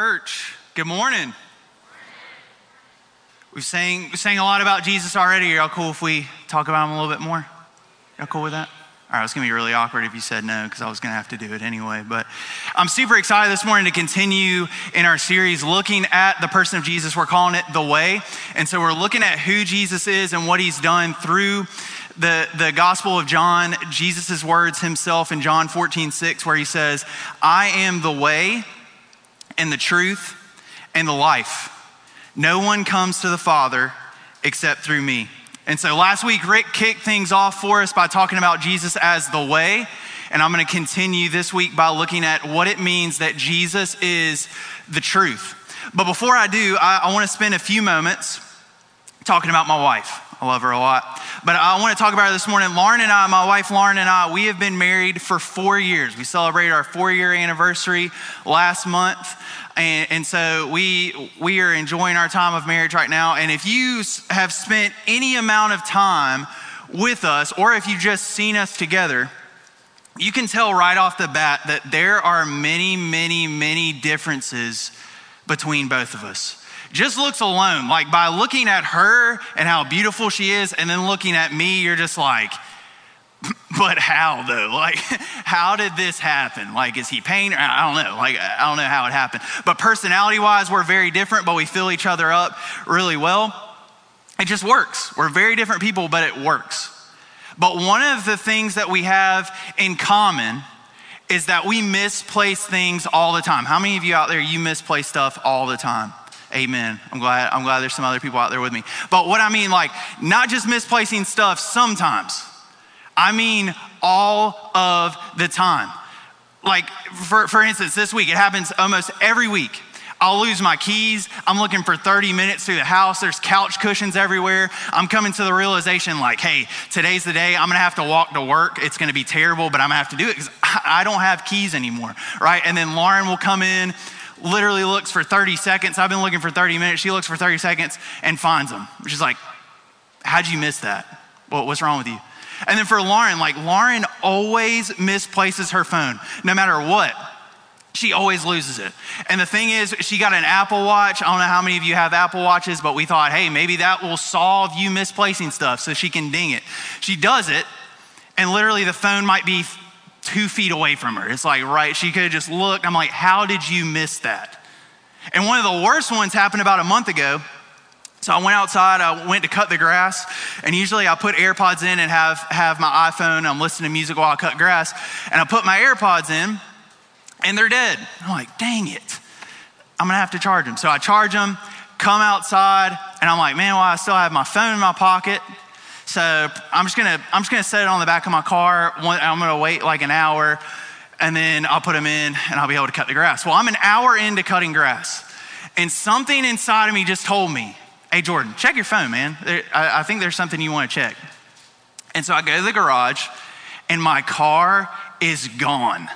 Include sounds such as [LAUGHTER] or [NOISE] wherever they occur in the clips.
Church, good morning. We've sang, sang a lot about Jesus already. Are y'all cool if we talk about him a little bit more? Y'all cool with that? All right, it's gonna be really awkward if you said no, because I was gonna have to do it anyway. But I'm super excited this morning to continue in our series looking at the person of Jesus. We're calling it The Way. And so we're looking at who Jesus is and what he's done through the, the Gospel of John, Jesus' words himself in John 14, 6, where he says, I am the way and the truth and the life. No one comes to the Father except through me. And so last week, Rick kicked things off for us by talking about Jesus as the way. And I'm going to continue this week by looking at what it means that Jesus is the truth. But before I do, I, I want to spend a few moments talking about my wife. I love her a lot. But I want to talk about her this morning. Lauren and I, my wife Lauren and I, we have been married for four years. We celebrated our four year anniversary last month. And, and, so we we are enjoying our time of marriage right now. And if you have spent any amount of time with us, or if you've just seen us together, you can tell right off the bat that there are many, many, many differences between both of us just looks alone. Like by looking at her and how beautiful she is, and then looking at me, you're just like, [LAUGHS] but how though? [LAUGHS] Like, how did this happen? Like, is he paying? I don't know. Like, I don't know how it happened. But personality wise, we're very different, but we fill each other up really well. It just works. We're very different people, but it works. But one of the things that we have in common is that we misplace things all the time. How many of you out there, you misplace stuff all the time? Amen. I'm glad, I'm glad there's some other people out there with me. But what I mean, like, not just misplacing stuff sometimes, I mean all of the time. Like, for, for instance, this week, it happens almost every week. I'll lose my keys. I'm looking for 30 minutes through the house. There's couch cushions everywhere. I'm coming to the realization, like, hey, today's the day I'm gonna have to walk to work. It's gonna be terrible, but I'm gonna have to do it because [LAUGHS] I don't have keys anymore, right? And then Lauren will come in literally looks for 30 seconds. I've been looking for 30 minutes. She looks for 30 seconds and finds them. She's like, How'd you miss that? What's wrong with you? And then for Lauren, like Lauren always misplaces her phone, no matter what. She always loses it. And the thing is, she got an Apple Watch. I don't know how many of you have Apple Watches, but we thought, hey, maybe that will solve you misplacing stuff so she can ding it. She does it, and literally the phone might be two feet away from her. It's like, right, she could have just looked. I'm like, how did you miss that? And one of the worst ones happened about a month ago. So I went outside, I went to cut the grass, and usually I put AirPods in and have, have my iPhone, I'm listening to music while I cut grass, and I put my AirPods in, and they're dead. I'm like, dang it. I'm gonna have to charge them. So I charge them, come outside, and I'm like, man, well, I still have my phone in my pocket. So I'm just gonna I'm just gonna set it on the back of my car. I'm gonna wait like an hour, and then I'll put them in, and I'll be able to cut the grass. Well, I'm an hour into cutting grass, and something inside of me just told me, "Hey, Jordan, check your phone, man. I, I think there's something you want to check." And so I go to the garage, and my car is gone.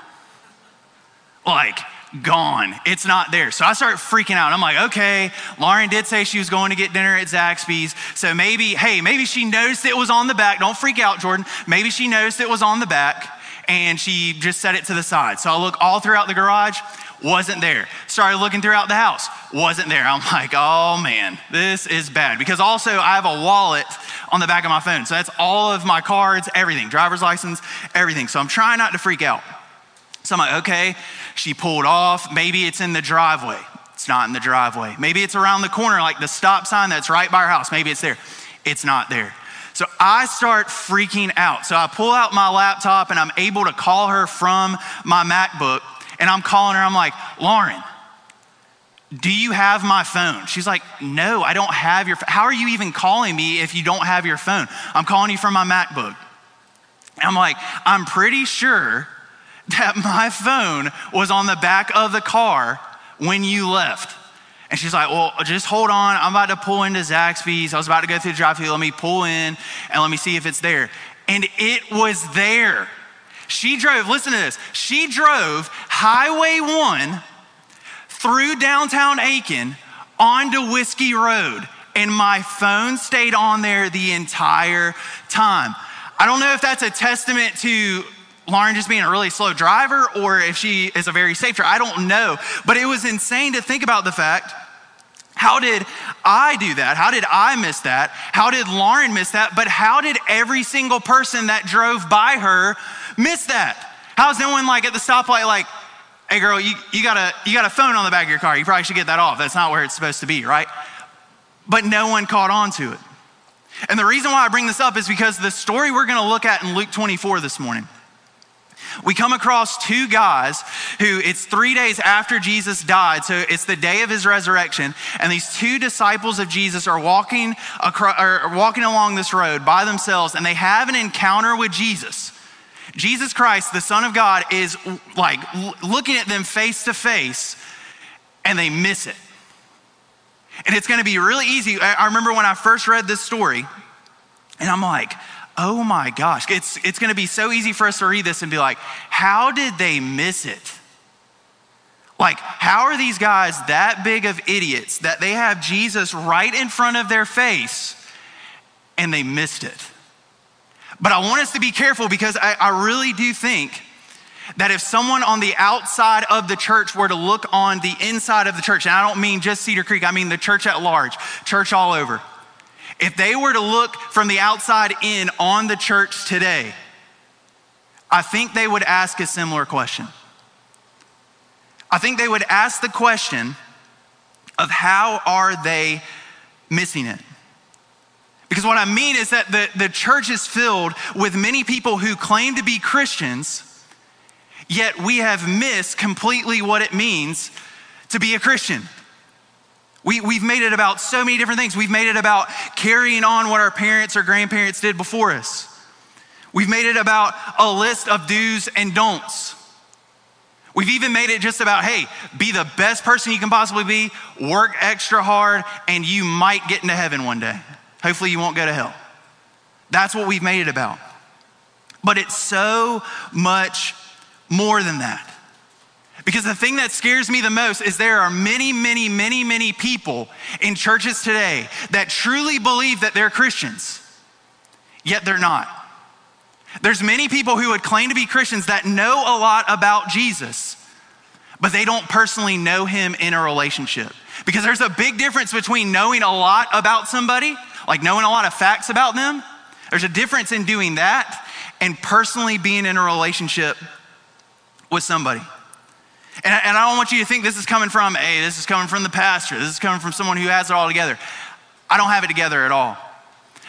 Like gone. It's not there. So I start freaking out. I'm like, okay, Lauren did say she was going to get dinner at Zaxby's. So maybe, hey, maybe she noticed it was on the back. Don't freak out, Jordan. Maybe she noticed it was on the back and she just set it to the side. So I look all throughout the garage, wasn't there. Started looking throughout the house, wasn't there. I'm like, oh man, this is bad. Because also I have a wallet on the back of my phone. So that's all of my cards, everything, driver's license, everything. So I'm trying not to freak out. So I'm like, okay, she pulled off. Maybe it's in the driveway. It's not in the driveway. Maybe it's around the corner, like the stop sign that's right by her house. Maybe it's there. It's not there. So I start freaking out. So I pull out my laptop and I'm able to call her from my MacBook. And I'm calling her. I'm like, Lauren, do you have my phone? She's like, No, I don't have your. How are you even calling me if you don't have your phone? I'm calling you from my MacBook. And I'm like, I'm pretty sure that my phone was on the back of the car when you left. And she's like, Well, just hold on. I'm about to pull into Zaxby's. I was about to go through the drive through. Let me pull in and let me see if it's there. And it was there. She drove, listen to this. She drove Highway 1 through downtown Aiken onto Whiskey Road. And my phone stayed on there the entire time. I don't know if that's a testament to Lauren just being a really slow driver or if she is a very safe driver. I don't know. But it was insane to think about the fact how did I do that? How did I miss that? How did Lauren miss that? But how did every single person that drove by her miss that? How's no one like at the stoplight like, hey girl, you, you, got a, you got a phone on the back of your car. You probably should get that off. That's not where it's supposed to be, right? But no one caught on to it. And the reason why I bring this up is because the story we're going to look at in Luke 24 this morning we come across two guys who it's three days after Jesus died. So it's the day of his resurrection. And these two disciples of Jesus are walking, across, are walking along this road by themselves and they have an encounter with Jesus. Jesus Christ, the Son of God, is like looking at them face to face and they miss it. And it's going to be really easy. I remember when I first read this story and I'm like, oh my gosh, it's, it's going to be so easy for us to read this and be like, how did they miss it? Like, how are these guys that big of idiots that they have Jesus right in front of their face and they missed it? But I want us to be careful because I, I really do think that if someone on the outside of the church were to look on the inside of the church, and I don't mean just Cedar Creek, I mean the church at large, church all over if they were to look from the outside in on the church today, I think they would ask a similar question. I think they would ask the question of how are they missing it? Because what I mean is that the, the church is filled with many people who claim to be Christians, yet we have missed completely what it means to be a Christian. We, we've made it about so many different things. We've made it about carrying on what our parents or grandparents did before us. We've made it about a list of do's and don'ts. We've even made it just about, hey, be the best person you can possibly be, work extra hard, and you might get into heaven one day. Hopefully, you won't go to hell. That's what we've made it about. But it's so much more than that. Because the thing that scares me the most is there are many, many, many, many people in churches today that truly believe that they're Christians, yet they're not. There's many people who would claim to be Christians that know a lot about Jesus, but they don't personally know him in a relationship. Because there's a big difference between knowing a lot about somebody, like knowing a lot of facts about them. There's a difference in doing that and personally being in a relationship with somebody. And I, and I don't want you to think this is coming from, hey, this is coming from the pastor. This is coming from someone who has it all together. I don't have it together at all.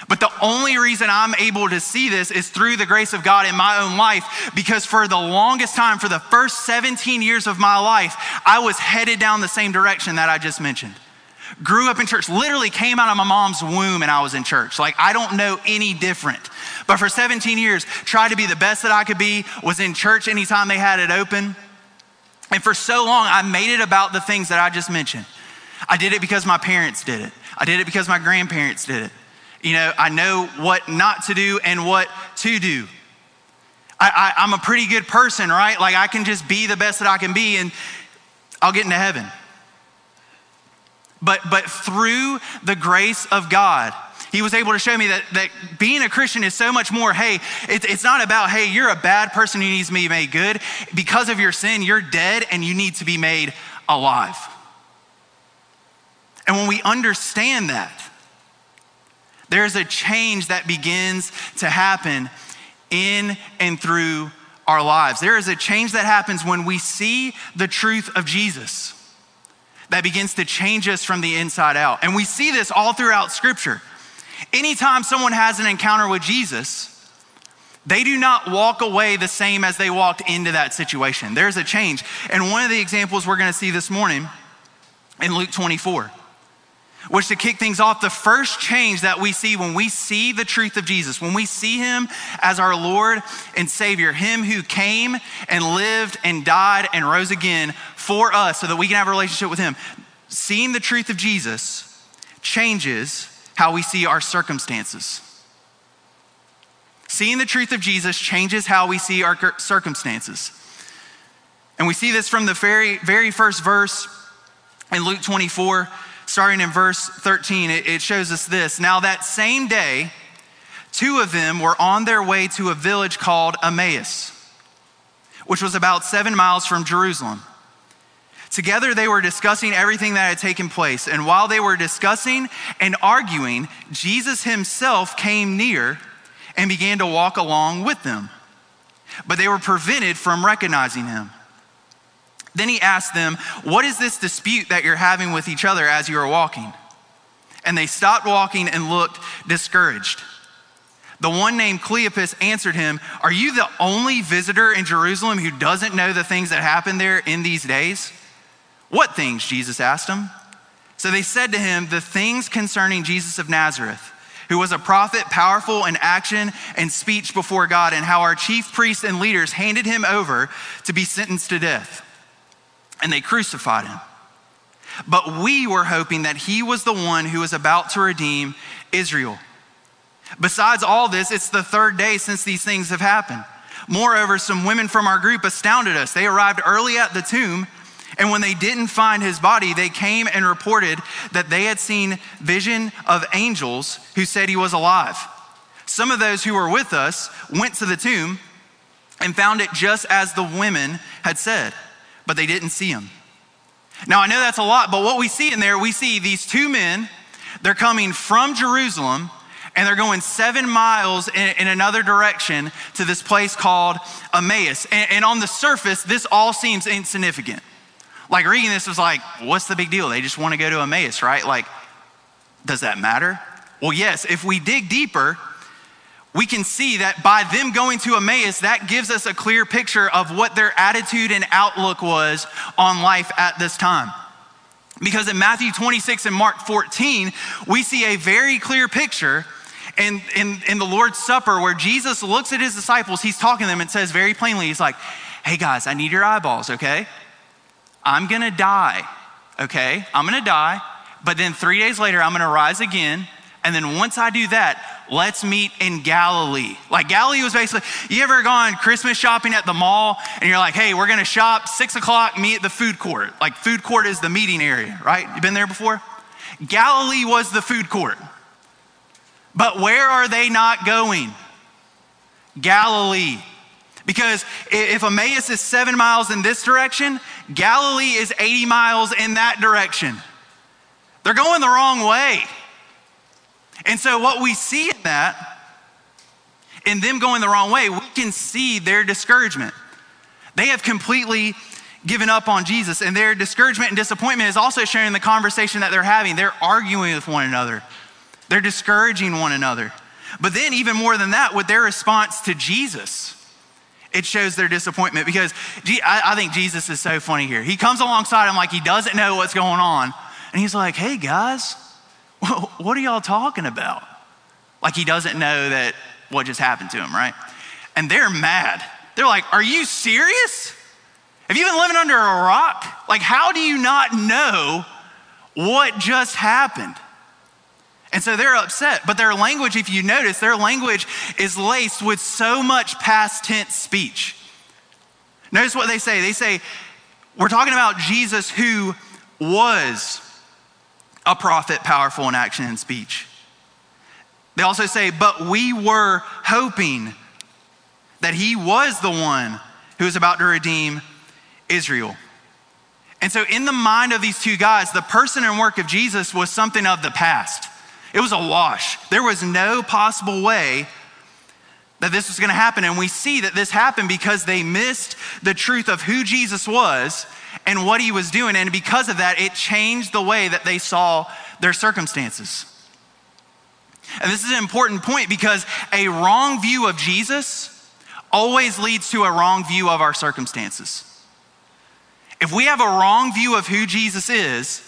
But the only reason I'm able to see this is through the grace of God in my own life, because for the longest time, for the first 17 years of my life, I was headed down the same direction that I just mentioned. Grew up in church, literally came out of my mom's womb and I was in church. Like, I don't know any different. But for 17 years, tried to be the best that I could be, was in church anytime they had it open. And for so long, I made it about the things that I just mentioned. I did it because my parents did it. I did it because my grandparents did it. You know, I know what not to do and what to do. I, am a pretty good person, right? Like I can just be the best that I can be and I'll get into heaven. But, but through the grace of God, he was able to show me that, that being a Christian is so much more. Hey, it, it's not about, hey, you're a bad person who needs to be made good. Because of your sin, you're dead and you need to be made alive. And when we understand that, there's a change that begins to happen in and through our lives. There is a change that happens when we see the truth of Jesus that begins to change us from the inside out. And we see this all throughout Scripture. Anytime someone has an encounter with Jesus, they do not walk away the same as they walked into that situation. There's a change. And one of the examples we're going to see this morning in Luke 24, which to kick things off, the first change that we see when we see the truth of Jesus, when we see him as our Lord and Savior, him who came and lived and died and rose again for us so that we can have a relationship with him, seeing the truth of Jesus changes how we see our circumstances. Seeing the truth of Jesus changes how we see our circumstances. And we see this from the very, very first verse in Luke 24, starting in verse 13. It, it shows us this. Now, that same day, two of them were on their way to a village called Emmaus, which was about seven miles from Jerusalem. Together they were discussing everything that had taken place. And while they were discussing and arguing, Jesus himself came near and began to walk along with them. But they were prevented from recognizing him. Then he asked them, What is this dispute that you're having with each other as you are walking? And they stopped walking and looked discouraged. The one named Cleopas answered him, Are you the only visitor in Jerusalem who doesn't know the things that happened there in these days? What things? Jesus asked him. So they said to him, The things concerning Jesus of Nazareth, who was a prophet, powerful in action and speech before God, and how our chief priests and leaders handed him over to be sentenced to death. And they crucified him. But we were hoping that he was the one who was about to redeem Israel. Besides all this, it's the third day since these things have happened. Moreover, some women from our group astounded us. They arrived early at the tomb, and when they didn't find his body, they came and reported that they had seen vision of angels who said he was alive. Some of those who were with us went to the tomb and found it just as the women had said, but they didn't see him. Now, I know that's a lot, but what we see in there, we see these two men, they're coming from Jerusalem and they're going seven miles in, in another direction to this place called Emmaus. And, and on the surface, this all seems insignificant. Like reading this was like, what's the big deal? They just want to go to Emmaus, right? Like, does that matter? Well, yes, if we dig deeper, we can see that by them going to Emmaus, that gives us a clear picture of what their attitude and outlook was on life at this time. Because in Matthew 26 and Mark 14, we see a very clear picture in, in, in the Lord's Supper where Jesus looks at his disciples, he's talking to them and says very plainly, he's like, hey guys, I need your eyeballs, okay? I'm gonna die, okay? I'm gonna die, but then three days later, I'm gonna rise again. And then once I do that, let's meet in Galilee. Like Galilee was basically, you ever gone Christmas shopping at the mall and you're like, hey, we're gonna shop, six o'clock, meet at the food court. Like food court is the meeting area, right? You been there before? Galilee was the food court. But where are they not going? Galilee. Because if Emmaus is seven miles in this direction, Galilee is 80 miles in that direction. They're going the wrong way. And so, what we see in that, in them going the wrong way, we can see their discouragement. They have completely given up on Jesus, and their discouragement and disappointment is also sharing the conversation that they're having. They're arguing with one another. They're discouraging one another. But then, even more than that, with their response to Jesus, it shows their disappointment because I think Jesus is so funny here. He comes alongside him like he doesn't know what's going on. And he's like, hey, guys, what are y'all talking about? Like he doesn't know that what just happened to him, right? And they're mad. They're like, are you serious? Have you been living under a rock? Like, how do you not know what just happened? And so they're upset. But their language, if you notice, their language is laced with so much past tense speech. Notice what they say. They say, We're talking about Jesus who was a prophet, powerful in action and speech. They also say, But we were hoping that he was the one who was about to redeem Israel. And so, in the mind of these two guys, the person and work of Jesus was something of the past. It was a wash. There was no possible way that this was going to happen. And we see that this happened because they missed the truth of who Jesus was and what he was doing. And because of that, it changed the way that they saw their circumstances. And this is an important point because a wrong view of Jesus always leads to a wrong view of our circumstances. If we have a wrong view of who Jesus is,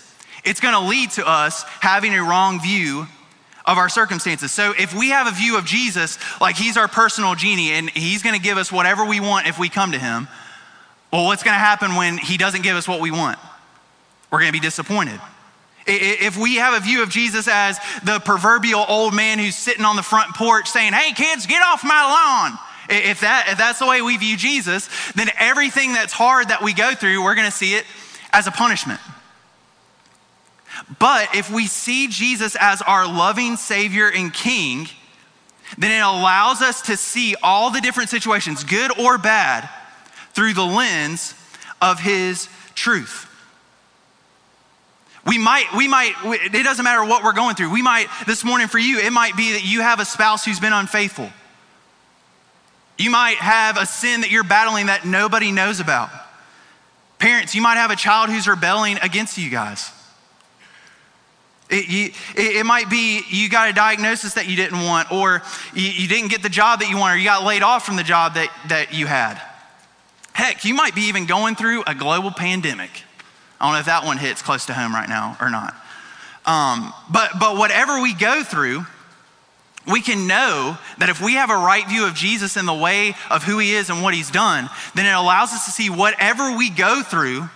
it's going to lead to us having a wrong view of our circumstances. So if we have a view of Jesus like he's our personal genie and he's going to give us whatever we want if we come to him, well, what's going to happen when he doesn't give us what we want? We're going to be disappointed. If we have a view of Jesus as the proverbial old man who's sitting on the front porch saying, Hey, kids, get off my lawn. If, that, if that's the way we view Jesus, then everything that's hard that we go through, we're going to see it as a punishment. But if we see Jesus as our loving Savior and King, then it allows us to see all the different situations, good or bad, through the lens of his truth. We might, we might, it doesn't matter what we're going through. We might, this morning for you, it might be that you have a spouse who's been unfaithful. You might have a sin that you're battling that nobody knows about. Parents, you might have a child who's rebelling against you guys. It, you, it, might be you got a diagnosis that you didn't want, or you, you didn't get the job that you wanted, or you got laid off from the job that, that you had. Heck, you might be even going through a global pandemic. I don't know if that one hits close to home right now or not. Um, but, but whatever we go through, we can know that if we have a right view of Jesus and the way of who he is and what he's done, then it allows us to see whatever we go through,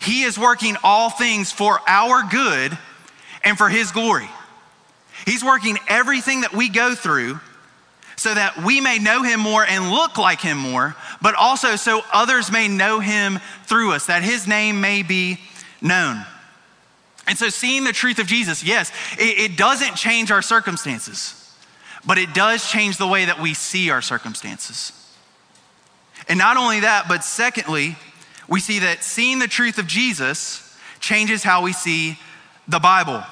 he is working all things for our good and for his glory. He's working everything that we go through so that we may know him more and look like him more, but also so others may know him through us, that his name may be known. And so, seeing the truth of Jesus, yes, it, it doesn't change our circumstances, but it does change the way that we see our circumstances. And not only that, but secondly, we see that seeing the truth of Jesus changes how we see the Bible.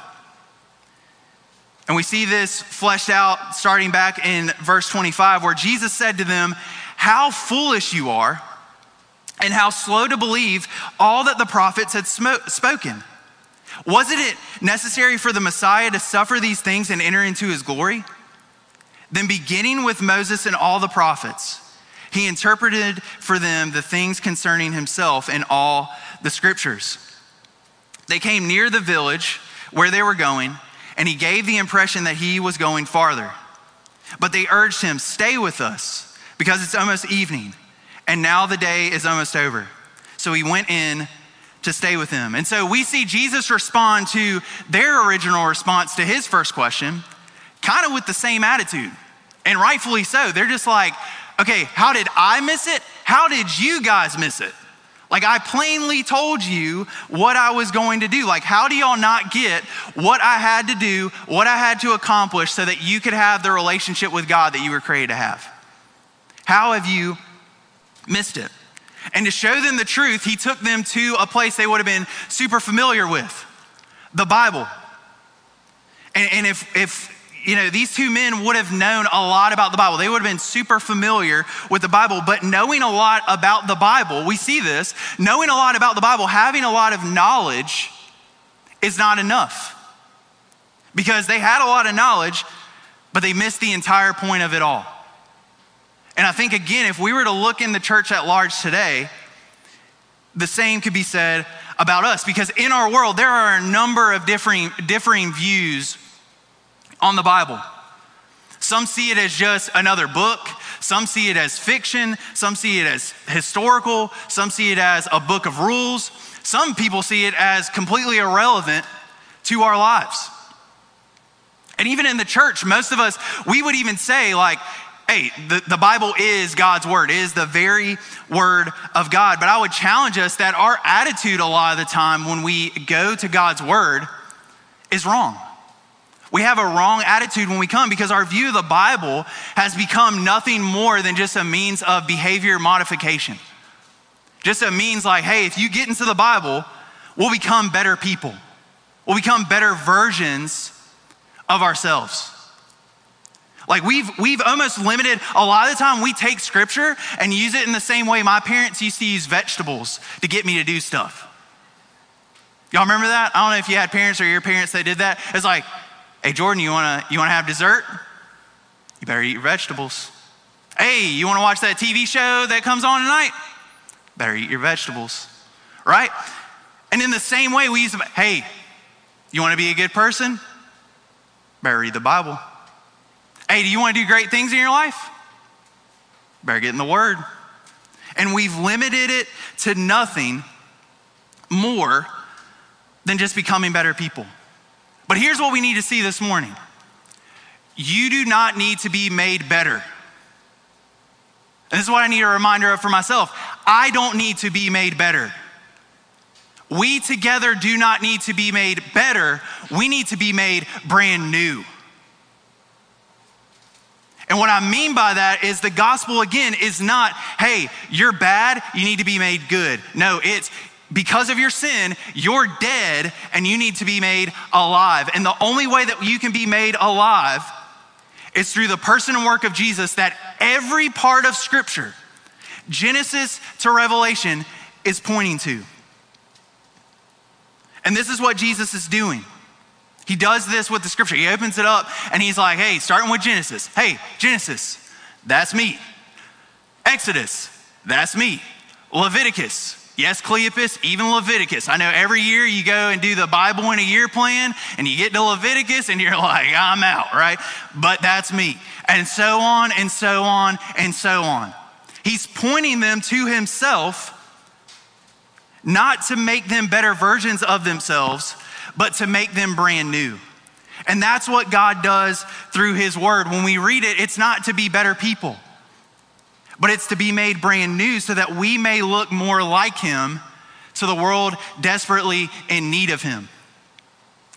And we see this fleshed out starting back in verse 25, where Jesus said to them, How foolish you are, and how slow to believe all that the prophets had spoken. Wasn't it necessary for the Messiah to suffer these things and enter into his glory? Then, beginning with Moses and all the prophets, he interpreted for them the things concerning himself in all the scriptures. They came near the village where they were going and he gave the impression that he was going farther. But they urged him, Stay with us, because it's almost evening, and now the day is almost over. So he went in to stay with them. And so we see Jesus respond to their original response to his first question, kind of with the same attitude. And rightfully so. They're just like, okay, how did I miss it? How did you guys miss it? Like, I plainly told you what I was going to do. Like, how do y'all not get what I had to do, what I had to accomplish so that you could have the relationship with God that you were created to have? How have you missed it? And to show them the truth, he took them to a place they would have been super familiar with the Bible. And, and if, if you know, these two men would have known a lot about the Bible. They would have been super familiar with the Bible, but knowing a lot about the Bible, we see this, knowing a lot about the Bible, having a lot of knowledge is not enough. Because they had a lot of knowledge, but they missed the entire point of it all. And I think, again, if we were to look in the church at large today, the same could be said about us because in our world there are a number of differing, differing views on the Bible. Some see it as just another book. Some see it as fiction. Some see it as historical. Some see it as a book of rules. Some people see it as completely irrelevant to our lives. And even in the church, most of us, we would even say, like, hey, the, the Bible is God's word, is the very word of God. But I would challenge us that our attitude a lot of the time when we go to God's word is wrong. We have a wrong attitude when we come because our view of the Bible has become nothing more than just a means of behavior modification. Just a means like, hey, if you get into the Bible, we'll become better people. We'll become better versions of ourselves. Like we've we've almost limited a lot of the time we take scripture and use it in the same way my parents used to use vegetables to get me to do stuff. Y'all remember that? I don't know if you had parents or your parents that did that. It's like, Hey, Jordan, you wanna, you wanna have dessert? You better eat vegetables. Hey, you wanna watch that TV show that comes on tonight? Better eat your vegetables, right? And in the same way, we use, hey, you wanna be a good person? Better read the Bible. Hey, do you wanna do great things in your life? Better get in the Word. And we've limited it to nothing more than just becoming better people. But here's what we need to see this morning you do not need to be made better. And this is what I need a reminder of for myself. I don't need to be made better. We together do not need to be made better. We need to be made brand new. And what I mean by that is the gospel, again, is not, hey, you're bad, you need to be made good. No, it's because of your sin, you're dead and you need to be made alive. And the only way that you can be made alive is through the person and work of Jesus that every part of Scripture, Genesis to Revelation, is pointing to. And this is what Jesus is doing. He does this with the scripture. He opens it up and he's like, hey, starting with Genesis. Hey, Genesis, that's me. Exodus, that's me. Leviticus, Yes, Cleopas, even Leviticus. I know every year you go and do the Bible in a year plan and you get to Leviticus and you're [LAUGHS] like, I'm out, right? But that's me. And so on and so on and so on. He's pointing them to himself, not to make them better versions of themselves, but to make them brand new. And that's what God does through his word. When we read it, it's not to be better people but it's to be made brand new so that we may look more like him to the world desperately in need of him.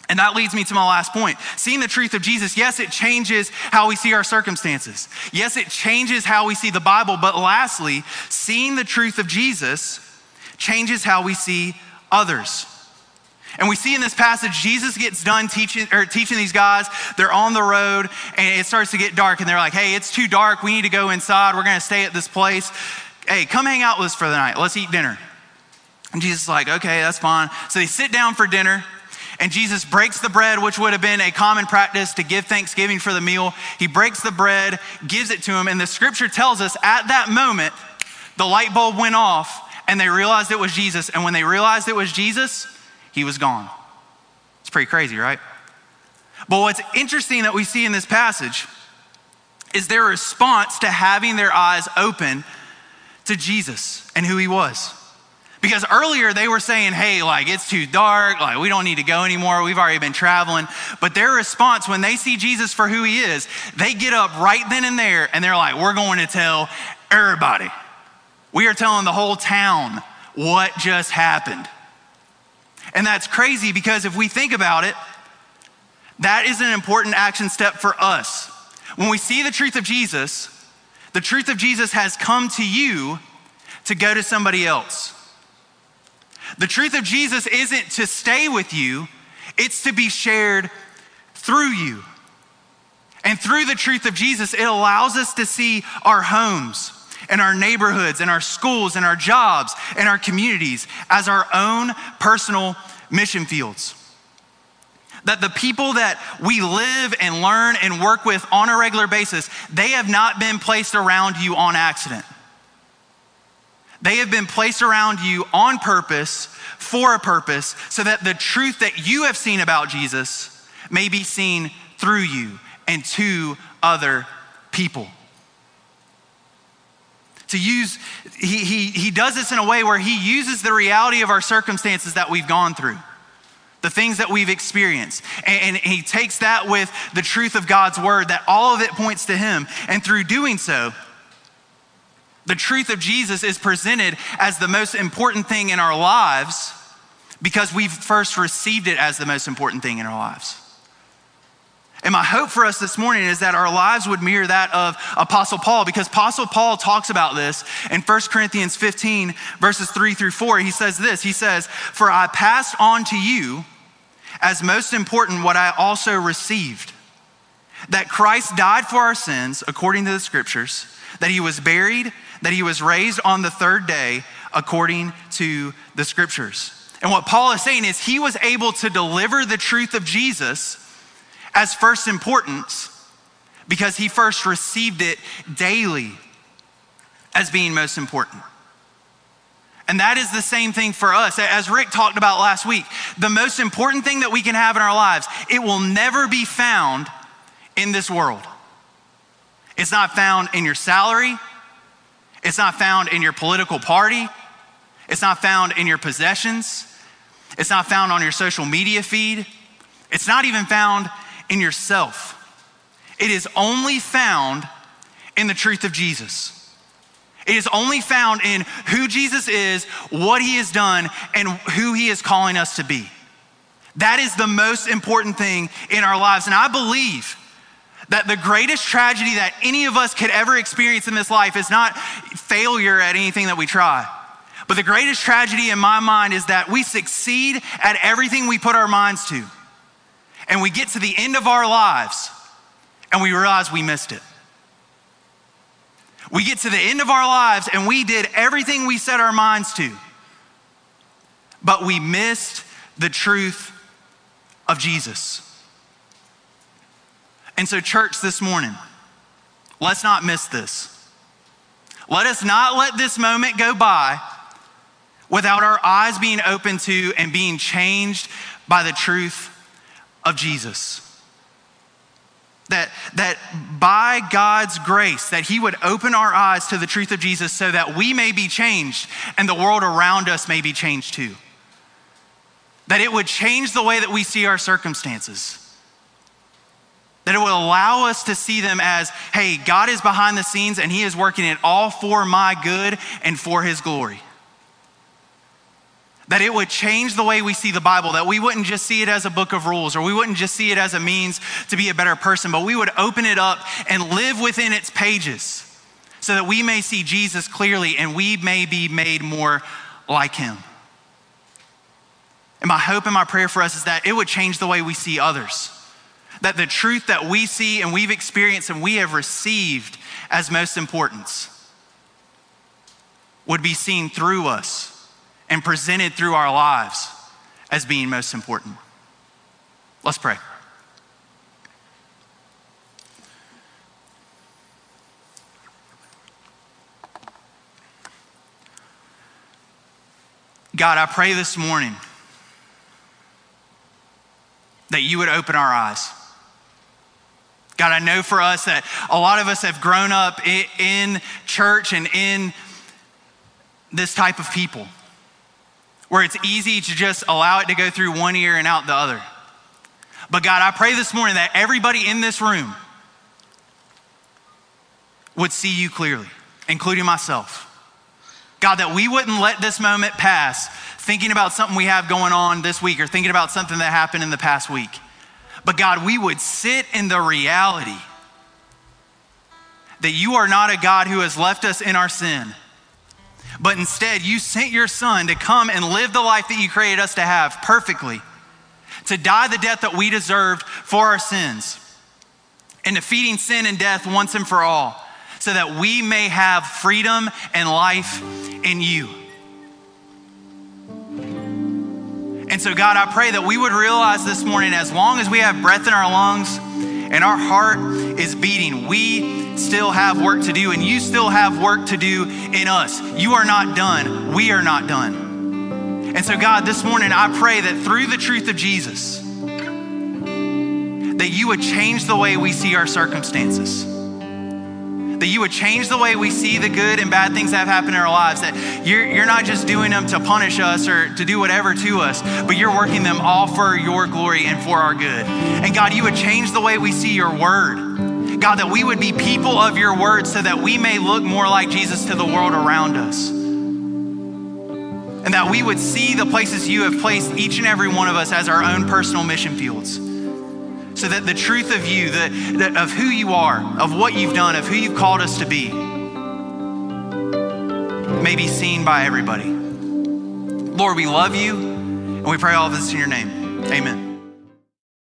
And that leads me to my last point. Seeing the truth of Jesus, yes, it changes how we see our circumstances. Yes, it changes how we see the Bible. But lastly, seeing the truth of Jesus changes how we see others. And we see in this passage, Jesus gets done teaching, or teaching these guys. They're on the road and it starts to get dark. And they're like, hey, it's too dark. We need to go inside. We're going to stay at this place. Hey, come hang out with us for the night. Let's eat dinner. And Jesus is like, okay, that's fine. So they sit down for dinner. And Jesus breaks the bread, which would have been a common practice to give thanksgiving for the meal. He breaks the bread, gives it to him. And the scripture tells us at that moment, the light bulb went off and they realized it was Jesus. And when they realized it was Jesus, he was gone. It's pretty crazy, right? But what's interesting that we see in this passage is their response to having their eyes open to Jesus and who he was. Because earlier they were saying, hey, like it's too dark, like we don't need to go anymore, we've already been traveling. But their response when they see Jesus for who he is, they get up right then and there and they're like, we're going to tell everybody. We are telling the whole town what just happened. And that's crazy because if we think about it, that is an important action step for us. When we see the truth of Jesus, the truth of Jesus has come to you to go to somebody else. The truth of Jesus isn't to stay with you, it's to be shared through you. And through the truth of Jesus, it allows us to see our homes and our neighborhoods in our schools in our jobs in our communities as our own personal mission fields. That the people that we live and learn and work with on a regular basis, they have not been placed around you on accident. They have been placed around you on purpose, for a purpose, so that the truth that you have seen about Jesus may be seen through you and to other people to use, he, he, he does this in a way where he uses the reality of our circumstances that we've gone through, the things that we've experienced. And, and he takes that with the truth of God's word, that all of it points to him. And through doing so, the truth of Jesus is presented as the most important thing in our lives because we've first received it as the most important thing in our lives. And my hope for us this morning is that our lives would mirror that of Apostle Paul, because Apostle Paul talks about this in 1 Corinthians 15, verses 3 through 4. He says this He says, For I passed on to you as most important what I also received that Christ died for our sins according to the scriptures, that he was buried, that he was raised on the third day according to the scriptures. And what Paul is saying is he was able to deliver the truth of Jesus as first importance because he first received it daily as being most important. And that is the same thing for us. As Rick talked about last week, the most important thing that we can have in our lives, it will never be found in this world. It's not found in your salary. It's not found in your political party. It's not found in your possessions. It's not found on your social media feed. It's not even found in yourself. It is only found in the truth of Jesus. It is only found in who Jesus is, what he has done, and who he is calling us to be. That is the most important thing in our lives. And I believe That the greatest tragedy that any of us could ever experience in this life is not failure at anything that we try. But the greatest tragedy in my mind is that we succeed at everything we put our minds to. And we get to the end of our lives and we realize we missed it. We get to the end of our lives and we did everything we set our minds to, but we missed the truth of Jesus. And so, church, this morning, let's not miss this. Let us not let this moment go by without our eyes being open to and being changed by the truth of Jesus that, that by God's grace, that He would open our eyes to the truth of Jesus so that we may be changed and the world around us may be changed too. That it would change the way that we see our circumstances. That it would allow us to see them as, hey, God is behind the scenes and He is working it all for my good and for His glory that it would change the way we see the Bible, that we wouldn't just see it as a book of rules or we wouldn't just see it as a means to be a better person, but we would open it up and live within its pages so that we may see Jesus clearly and we may be made more like him. And my hope and my prayer for us is that it would change the way we see others. That the truth that we see and we've experienced and we have received as most importance would be seen through us and presented through our lives as being most important. Let's pray. God, I pray this morning that you would open our eyes. God, I know for us that a lot of us have grown up in church and in this type of people where it's easy to just allow it to go through one ear and out the other. But God, I pray this morning that everybody in this room would see you clearly, including myself. God, that we wouldn't let this moment pass thinking about something we have going on this week or thinking about something that happened in the past week. But God, we would sit in the reality that you are not a God who has left us in our sin but instead you sent your son to come and live the life that you created us to have perfectly, to die the death that we deserved for our sins, and defeating sin and death once and for all, so that we may have freedom and life in you. And so, God, I pray that we would realize this morning as long as we have breath in our lungs and our heart is beating, we still have work to do, and you still have work to do in us. You are not done. We are not done. And so, God, this morning I pray that through the truth of Jesus, that you would change the way we see our circumstances. That you would change the way we see the good and bad things that have happened in our lives. That you're, you're not just doing them to punish us or to do whatever to us, but you're working them all for your glory and for our good. And God, you would change the way we see your word God, that we would be people of your word so that we may look more like Jesus to the world around us. And that we would see the places you have placed each and every one of us as our own personal mission fields. So that the truth of you, the, of who you are, of what you've done, of who you've called us to be, may be seen by everybody. Lord, we love you, and we pray all of this in your name. Amen.